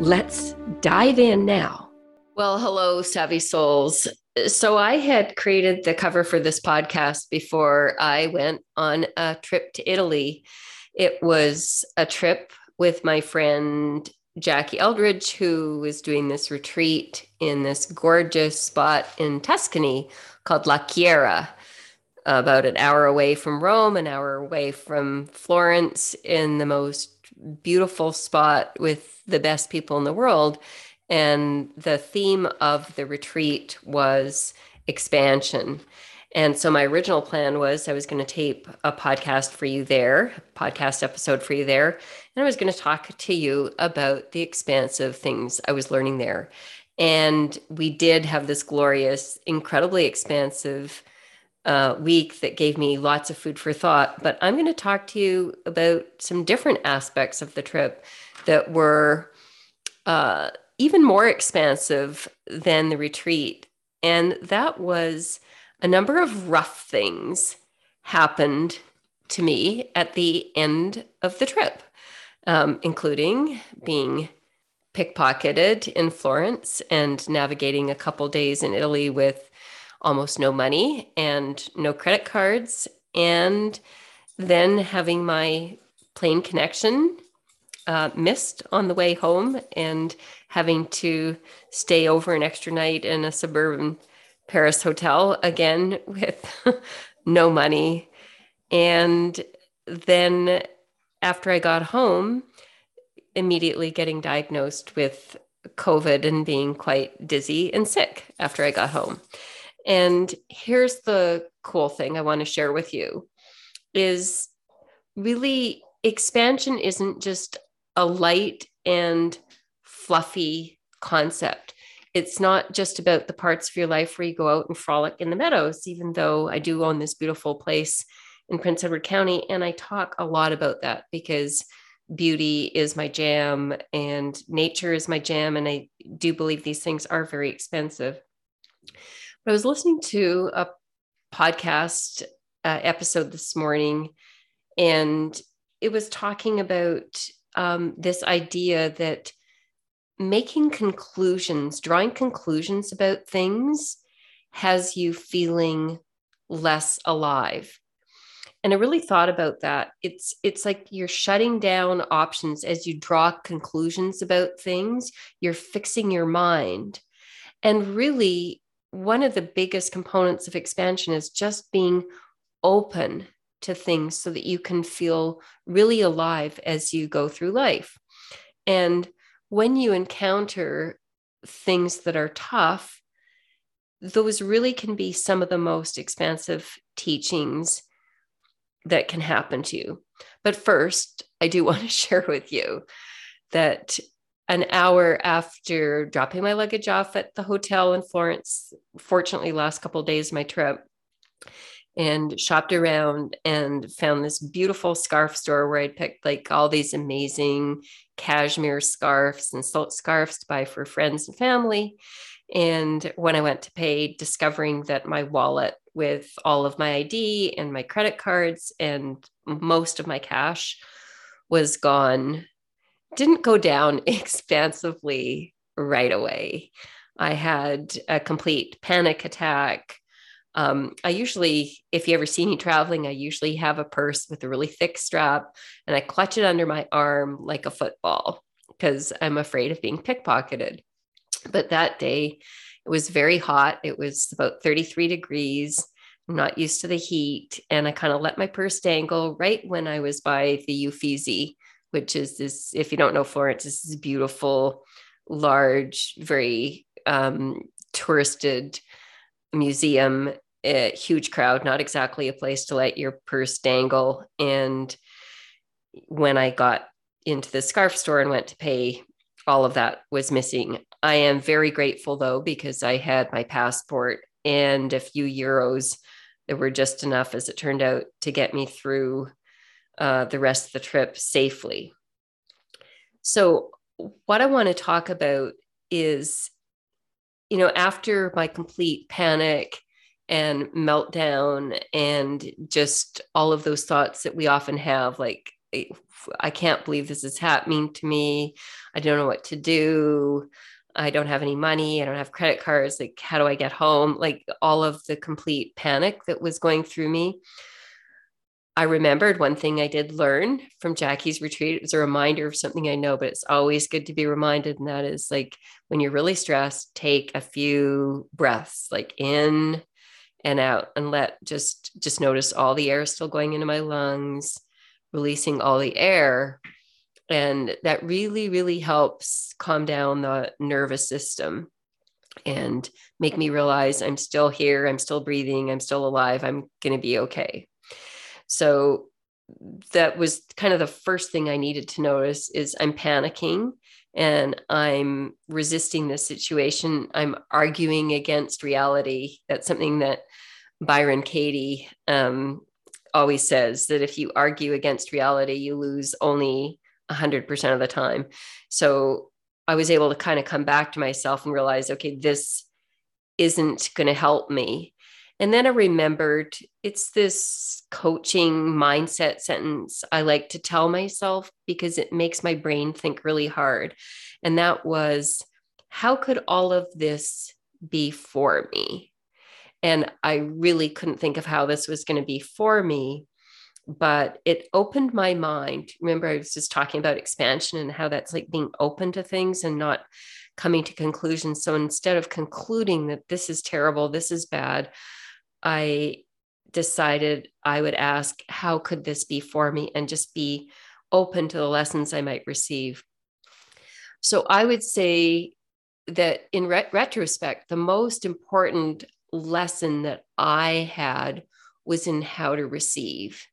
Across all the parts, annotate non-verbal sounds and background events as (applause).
Let's dive in now. Well, hello, Savvy Souls. So, I had created the cover for this podcast before I went on a trip to Italy. It was a trip with my friend Jackie Eldridge, who was doing this retreat in this gorgeous spot in Tuscany called La Chiera, about an hour away from Rome, an hour away from Florence, in the most beautiful spot with the best people in the world. And the theme of the retreat was expansion. And so my original plan was I was going to tape a podcast for you there, podcast episode for you there. And I was going to talk to you about the expansive things I was learning there. And we did have this glorious, incredibly expansive uh, week that gave me lots of food for thought. But I'm going to talk to you about some different aspects of the trip that were uh, even more expansive than the retreat. And that was a number of rough things happened to me at the end of the trip, um, including being pickpocketed in Florence and navigating a couple days in Italy with almost no money and no credit cards, and then having my plane connection uh, missed on the way home and having to stay over an extra night in a suburban Paris hotel again (laughs) with no money. And then after I got home, immediately getting diagnosed with COVID and being quite dizzy and sick after I got home. And here's the cool thing I want to share with you is really expansion isn't just a light and fluffy concept. It's not just about the parts of your life where you go out and frolic in the meadows, even though I do own this beautiful place in Prince Edward County. And I talk a lot about that because beauty is my jam and nature is my jam. And I do believe these things are very expensive. I was listening to a podcast uh, episode this morning, and it was talking about um, this idea that making conclusions, drawing conclusions about things, has you feeling less alive. And I really thought about that. It's it's like you're shutting down options as you draw conclusions about things. You're fixing your mind. And really one of the biggest components of expansion is just being open to things so that you can feel really alive as you go through life. And when you encounter things that are tough, those really can be some of the most expansive teachings that can happen to you. But first, I do (laughs) want to share with you that an hour after dropping my luggage off at the hotel in Florence, fortunately, last couple days of my trip, and shopped around and found this beautiful scarf store where I'd picked like all these amazing cashmere scarves and silk scarves to buy for friends and family. And when I went to pay, discovering that my wallet with all of my ID and my credit cards and most of my cash was gone didn't go down (laughs) expansively right away. I had a complete panic attack. Um, I usually, if you ever see me traveling, I usually have a purse with a really thick strap and I clutch it under my arm like a football because I'm afraid of being pickpocketed. But that day, it was very hot. It was about 33 degrees. I'm not used to the heat. And I kind of let my purse dangle right when I was by the Uffizi which is this, if you don't know Florence, this is a beautiful, large, very um, touristed museum, a huge crowd, not exactly a place to let your purse dangle. And when I got into the scarf store and went to pay, all of that was missing. I am very grateful though, because I had my passport and a few euros that were just enough, as it turned out, to get me through uh, the rest of the trip safely. So, what I want to talk about is, you know, after my complete panic and meltdown and just all of those thoughts that we often have, like, I can't believe this is happening to me. I don't know what to do. I don't have any money. I don't have credit cards. Like, how do I get home? Like, all of the complete panic that was going through me. I remembered one thing I did learn from Jackie's retreat. It was a reminder of something I know, but it's always good to be reminded. And that is like when you're really stressed, take a few breaths, like in and out, and let just just notice all the air still going into my lungs, releasing all the air. And that really, really helps calm down the nervous system and make me realize I'm still here, I'm still breathing, I'm still alive, I'm going to be okay. So that was kind of the first thing I needed to notice is I'm panicking and I'm resisting this situation. I'm arguing against reality. That's something that Byron Katie um, always says that if you argue against reality, you lose only 100% of the time. So I was able to kind of come back to myself and realize, okay, this isn't going to help me. And then I remembered it's this coaching mindset sentence I like to tell myself because it makes my brain think really hard. And that was, how could all of this be for me? And I really couldn't think of how this was going to be for me, but it opened my mind. Remember, I was just talking about expansion and how that's like being open to things and not coming to conclusions. So instead of concluding that this is terrible, this is bad, I decided I would ask, how could this be for me? And just be open to the lessons I might receive. So I would say that in re- retrospect, the most important lesson that I had was in how to receive.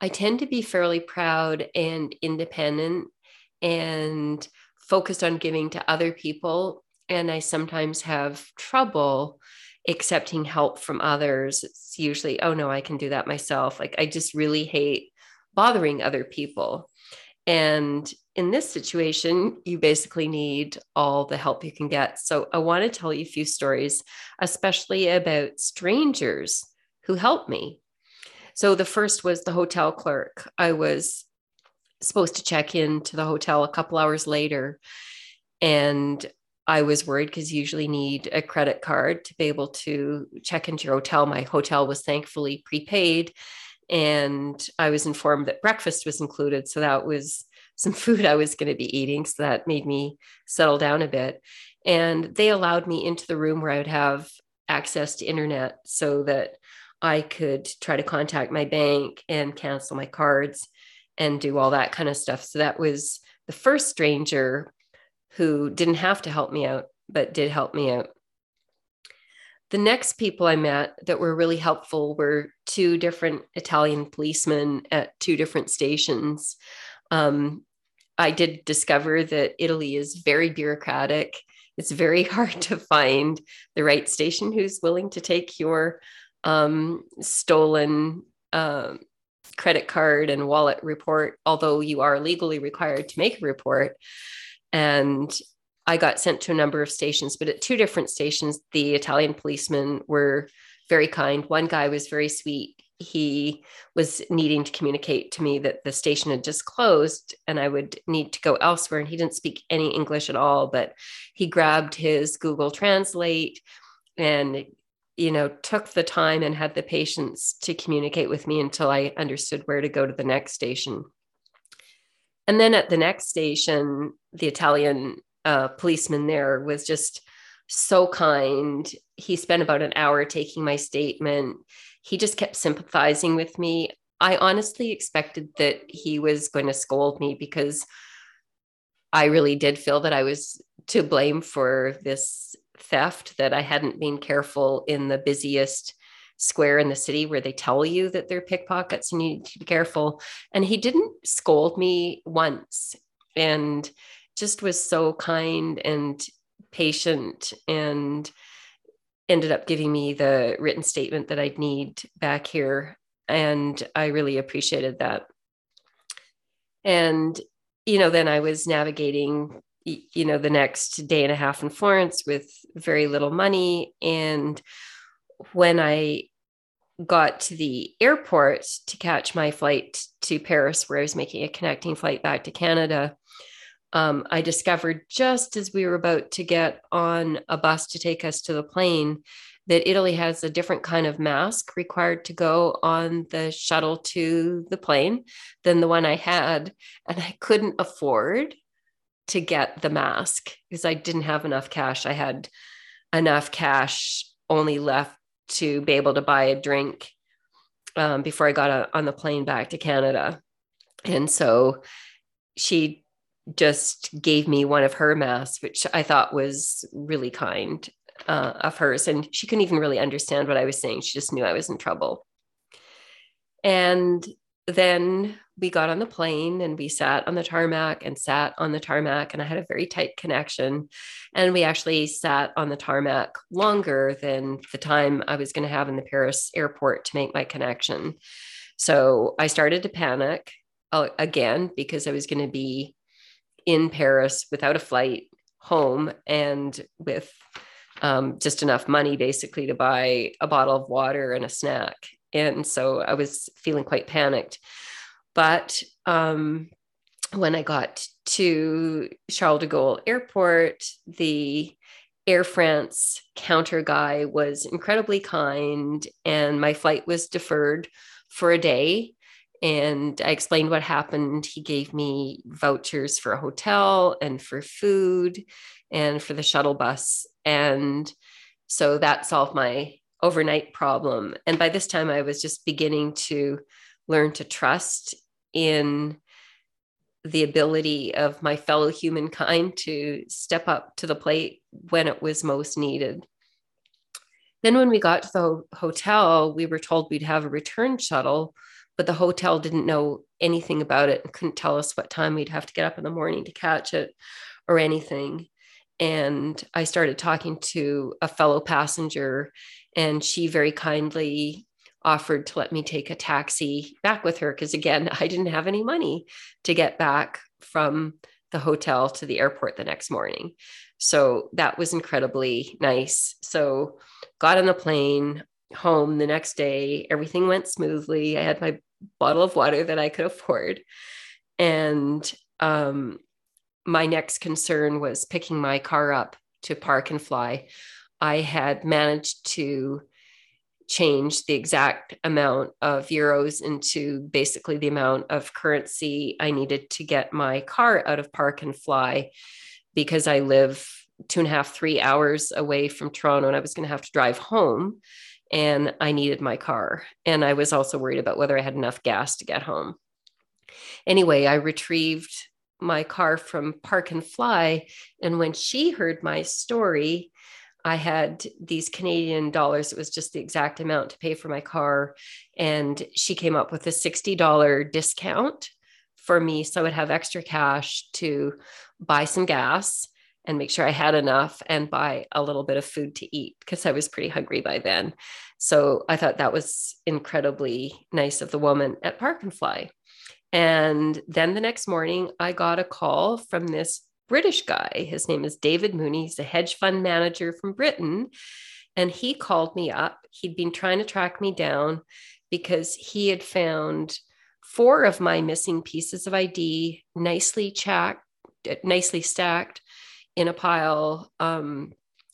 I tend to be fairly proud and independent and focused on giving to other people. And I sometimes have trouble accepting help from others it's usually oh no i can do that myself. Like i just really hate bothering other people. And in this situation you basically need all the help you can get. So i want to tell you a few stories especially about strangers who helped me. So the first was the hotel clerk. I was supposed to check in to the hotel a couple hours later and I was worried because you usually need a credit card to be able to check into your hotel. My hotel was thankfully prepaid, and I was informed that breakfast was included. So that was (laughs) some food I was going to be eating. So that made me settle down a bit. And they allowed me into the room where I would have access to internet so that I could try to contact my bank and cancel my cards and do all that kind of stuff. So that was the first stranger who didn't have to help me out, but did help me out. The next people I met that were really helpful were two different Italian policemen at two different stations. Um, I did discover that Italy is very bureaucratic. It's very (laughs) hard to find the right station who's willing to take your um, stolen uh, credit card and wallet report, although you are legally required to make a report. And I got sent to a number of stations, but at two different stations, the Italian policemen were very kind. One guy was very sweet. He was needing to communicate to me that the station had just closed and I would need to go elsewhere. And he didn't speak any English at all, but he grabbed his Google Translate and you know took the time and had the patience to communicate with me until I understood where to go to the next station. And then at the next station, the Italian uh, policeman there was just so kind. He spent about an hour taking my statement. He just kept sympathizing with me. I honestly expected that he was going to scold me because I really did feel that I was to blame for this theft, that I hadn't been careful in the busiest square in the city where they tell you that they're pickpockets and you need to be careful. And he didn't scold me once. And just was so kind and patient and ended up giving me the written statement that I'd need back here. And I really appreciated that. And, you know, then I was navigating, you know, the next day and a half in Florence with very little money. And when I got to the airport to catch my flight to Paris, where I was making a connecting flight back to Canada, um, I discovered just as we were about to get on a bus to take us to the plane that Italy has a different kind of mask required to go on the shuttle to the plane than the one I had. And I couldn't afford to get the mask because I didn't have enough cash. I had enough cash only left to be able to buy a drink um, before I got a, on the plane back to Canada. And so she just gave me one of her masks, which I thought was really kind uh, of hers. And she couldn't even really understand what I was saying. She just knew I was in trouble. And then we got on the plane and we sat on the tarmac and sat on the tarmac and i had a very tight connection and we actually sat on the tarmac longer than the time i was going to have in the paris airport to make my connection. So i started to panic uh, again because i was going to be in paris without a flight home and with um, just enough money basically to buy a bottle of water and a snack. And so i was feeling quite panicked but um, when I got to Charles de Gaulle Airport, the Air France counter guy was incredibly kind, and my flight was deferred for a day. And I explained what happened. He gave me vouchers for a hotel and for food and for the shuttle bus. And so that solved my overnight problem. And by this time, I was just beginning to learn to trust in the ability of my fellow humankind to step up to the plate when it was most needed. Then, when we got to the hotel, we were told we'd have a return shuttle, but the hotel didn't know anything about it and couldn't tell us what time we'd have to get up in the morning to catch it or anything. And I started talking to a fellow passenger, and she very kindly offered to let me take a taxi back with her because again (laughs) i didn't have any money to get back from the hotel to the airport the next morning. So that was incredibly nice. So got on the plane home the next day everything went smoothly. I had my bottle of water that i could afford. And um, my next concern was picking my car up to park and fly. I had managed to change the exact amount of euros into basically the amount of currency I needed to get my car out of park and fly because I live two and a half, three hours away from Toronto and I was going to have to drive home and I needed my car. And I was also worried about whether I had enough gas to get home. Anyway, I retrieved my car from Park and Fly. And when she heard my story, I had these Canadian dollars. It was just the exact amount to pay for my car. And she came up with a $60 discount for me. So I would have extra cash to buy some gas and make sure I had enough and buy a little bit of food to eat because I was pretty hungry by then. So I thought that was incredibly nice of the woman at Park and Fly. And then the next morning, I got a call from this British guy. His name is David Mooney. He's a hedge fund manager from Britain. And he called me up. He'd been trying to track me down because he had found four of my missing pieces of ID nicely checked, nicely stacked in a pile um,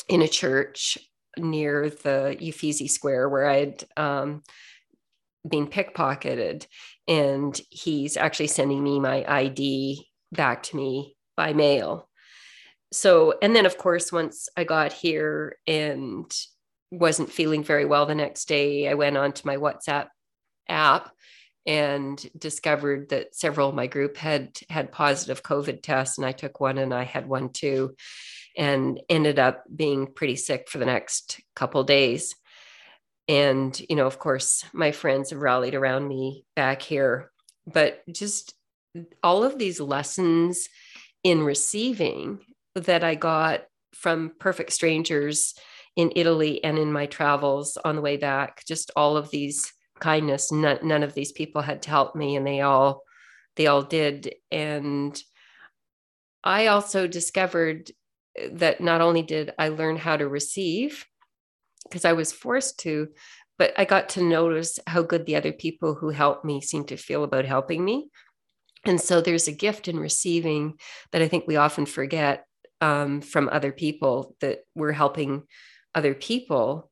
in a church near the Uffizi Square where I'd um, been pickpocketed. And he's actually sending me my ID back to me by mail. So, and then of course, once I got here and wasn't feeling very well the next day, I went onto my WhatsApp app and discovered that several of my group had had positive COVID tests, and I took one and I had one too, and ended up being pretty sick for the next couple days. And you know, of course, my friends have rallied around me back here, but just all of these lessons in receiving that I got from perfect strangers in Italy and in my travels on the way back. Just all of these kindness. None, none of these people had to help me, and they all they all did. And I also discovered that not only did I learn how to receive, because I was forced to, but I got to notice how good the other people who helped me seemed to feel about helping me. And so there's a gift in receiving that I think we often forget um, from other people that we're helping other people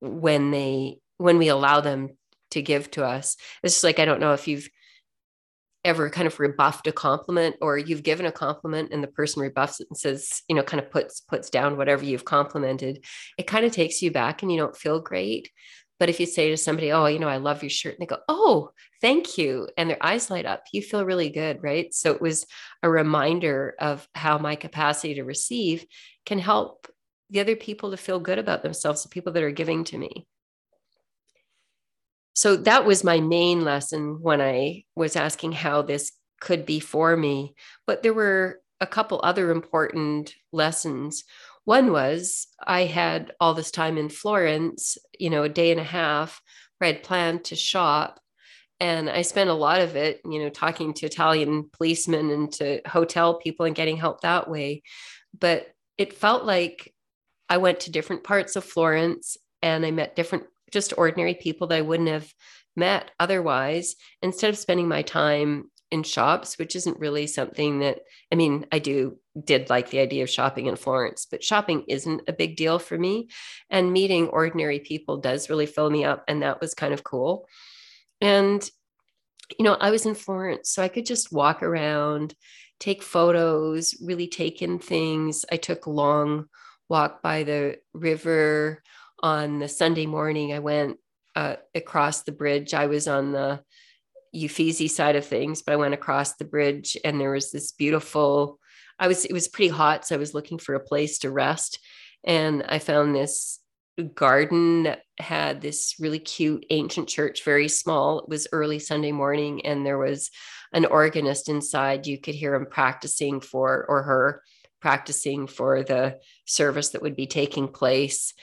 when they when we allow them to give to us. It's just like I don't know if you've ever kind of rebuffed a compliment or you've given a compliment and the person rebuffs it and says you know kind of puts puts down whatever you've complimented it kind of takes you back and you don't feel great but if you say to somebody oh you know i love your shirt and they go oh thank you and their eyes light up you feel really good right so it was a reminder of how my capacity to receive can help the other people to feel good about themselves the people that are giving to me so that was my main lesson when I was asking how this could be for me. But there were a couple other important lessons. One was I had all this time in Florence, you know, a day and a half where I'd planned to shop. And I spent a lot of it, you know, talking to Italian policemen and to hotel people and getting help that way. But it felt like I went to different parts of Florence and I met different just ordinary people that I wouldn't have met otherwise instead of spending my time in shops which isn't really something that i mean i do did like the idea of shopping in florence but shopping isn't a big deal for me. And meeting ordinary people does really fill me up and that was kind of cool. And you know i was in florence so i could just walk around take photos really take in things. I took a long walk by the river. On the Sunday morning, I went uh, across the bridge. I was on the Uffizi side of things, but I went across the bridge and there was this beautiful, I was, it was pretty hot. So I was looking for a place to rest. And I found this garden that had this really cute ancient church, very small. It was early Sunday morning and there was an organist inside. You could hear him practicing for, or her practicing for the service that would be taking place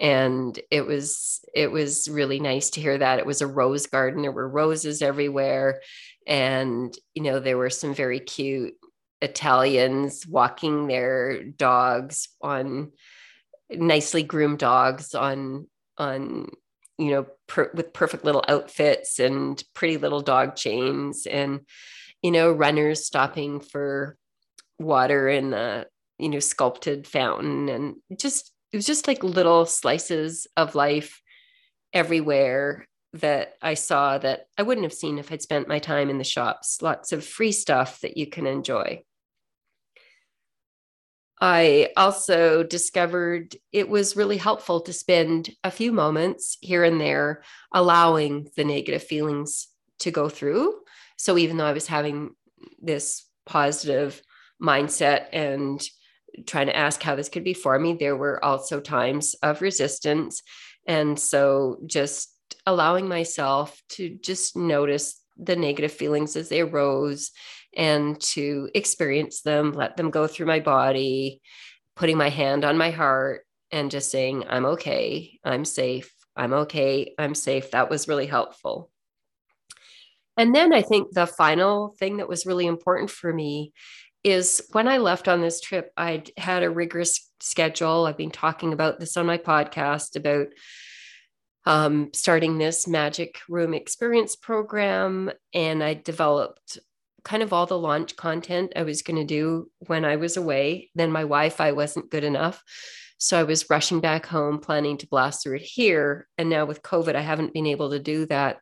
and it was it was really nice to hear that. It was a rose garden. There were roses everywhere and you know there were some very cute italians walking their dogs on nicely groomed dogs on on you know per, with perfect little outfits and pretty little dog chains and you know runners stopping for water in the you know sculpted fountain and just it was just like little slices of life everywhere that I saw that I wouldn't have seen if I'd spent my time in the shops. Lots of free stuff that you can enjoy. I also discovered it was really helpful to spend a few moments here and there allowing the negative feelings to go through. So even though I was having this positive mindset and trying to ask how this could be for me, there were also times of resistance. And so just allowing myself to just notice the negative feelings as they arose and to experience them, let them go through my body, putting my hand on my heart and just saying, I'm okay, I'm safe, I'm okay, I'm safe. That was really helpful. And then I think the final thing that was really important for me is when I left on this trip, I had a rigorous schedule. I've been talking about this on my podcast about um, starting this magic room experience program. And I developed kind of all the launch content I was going to do when I was away. Then my Wi Fi wasn't good enough. So I was rushing back home, planning to blast through it here. And now with COVID, I haven't been able to do that.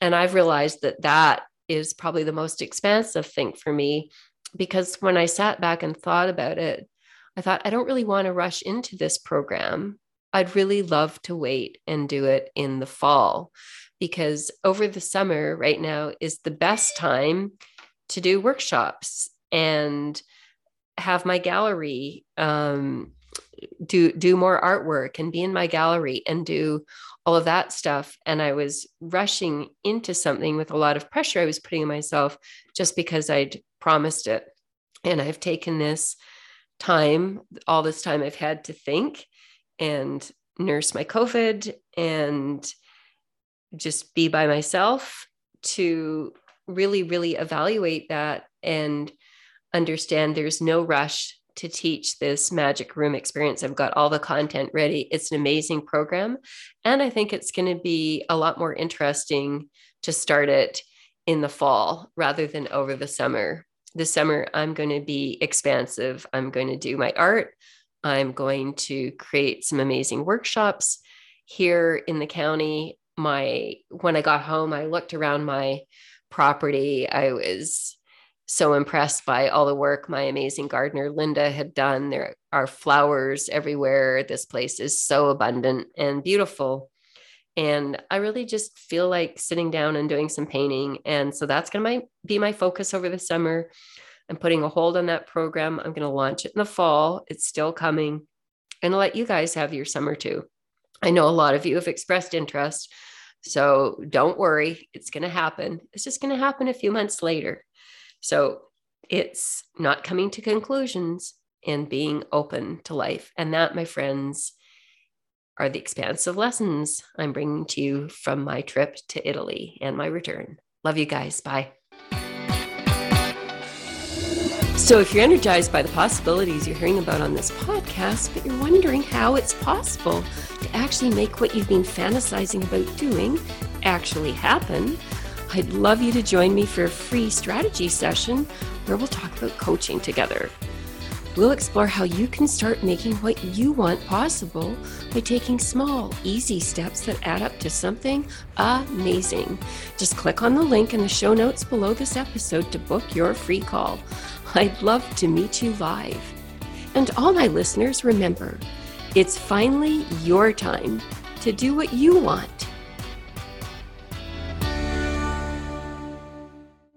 And I've realized that that is probably the most expansive thing for me because when I sat back and thought about it, I thought, I don't really want to rush into this program. I'd really love to wait and do it in the fall because over the summer, right now, is the best time to do workshops and have my gallery um, do do more artwork and be in my gallery and do all of that stuff and i was rushing into something with a lot of pressure i was putting on myself just because i'd promised it And I've taken this time, all this time I've had to think and nurse my COVID and just be by myself to really, really evaluate that and understand there's no rush to teach this magic room experience. I've got all the content ready. It's an amazing program. And I think it's going to be a lot more interesting to start it in the fall rather than over the summer. This summer, I'm going to be expansive. I'm going to do my art. I'm going to create some amazing workshops here in the county. My when I got home, I looked around my property. I was so impressed by all the work my amazing gardener Linda had done. There are flowers everywhere. This place is so abundant and beautiful. And I really just feel like sitting down and doing some painting. And so that's going to be my focus over the summer. I'm putting a hold on that program. I'm going to launch it in the fall. It's still coming. And let you guys have your summer too. I know a lot of you have expressed interest. So don't worry, it's going to happen. It's just going to happen a few months later. So it's not coming to conclusions and being open to life. And that, my friends, are the expansive lessons I'm bringing to you from my trip to Italy and my return. Love you guys. Bye. So, if you're energized by the possibilities you're hearing about on this podcast, but you're wondering how it's possible to actually make what you've been fantasizing about doing actually happen, I'd love you to join me for a free strategy session where we'll talk about coaching together. We'll explore how you can start making what you want possible by taking small, easy steps that add up to something amazing. Just click on the link in the show notes below this episode to book your free call. I'd love to meet you live. And all my listeners, remember, it's finally your time to do what you want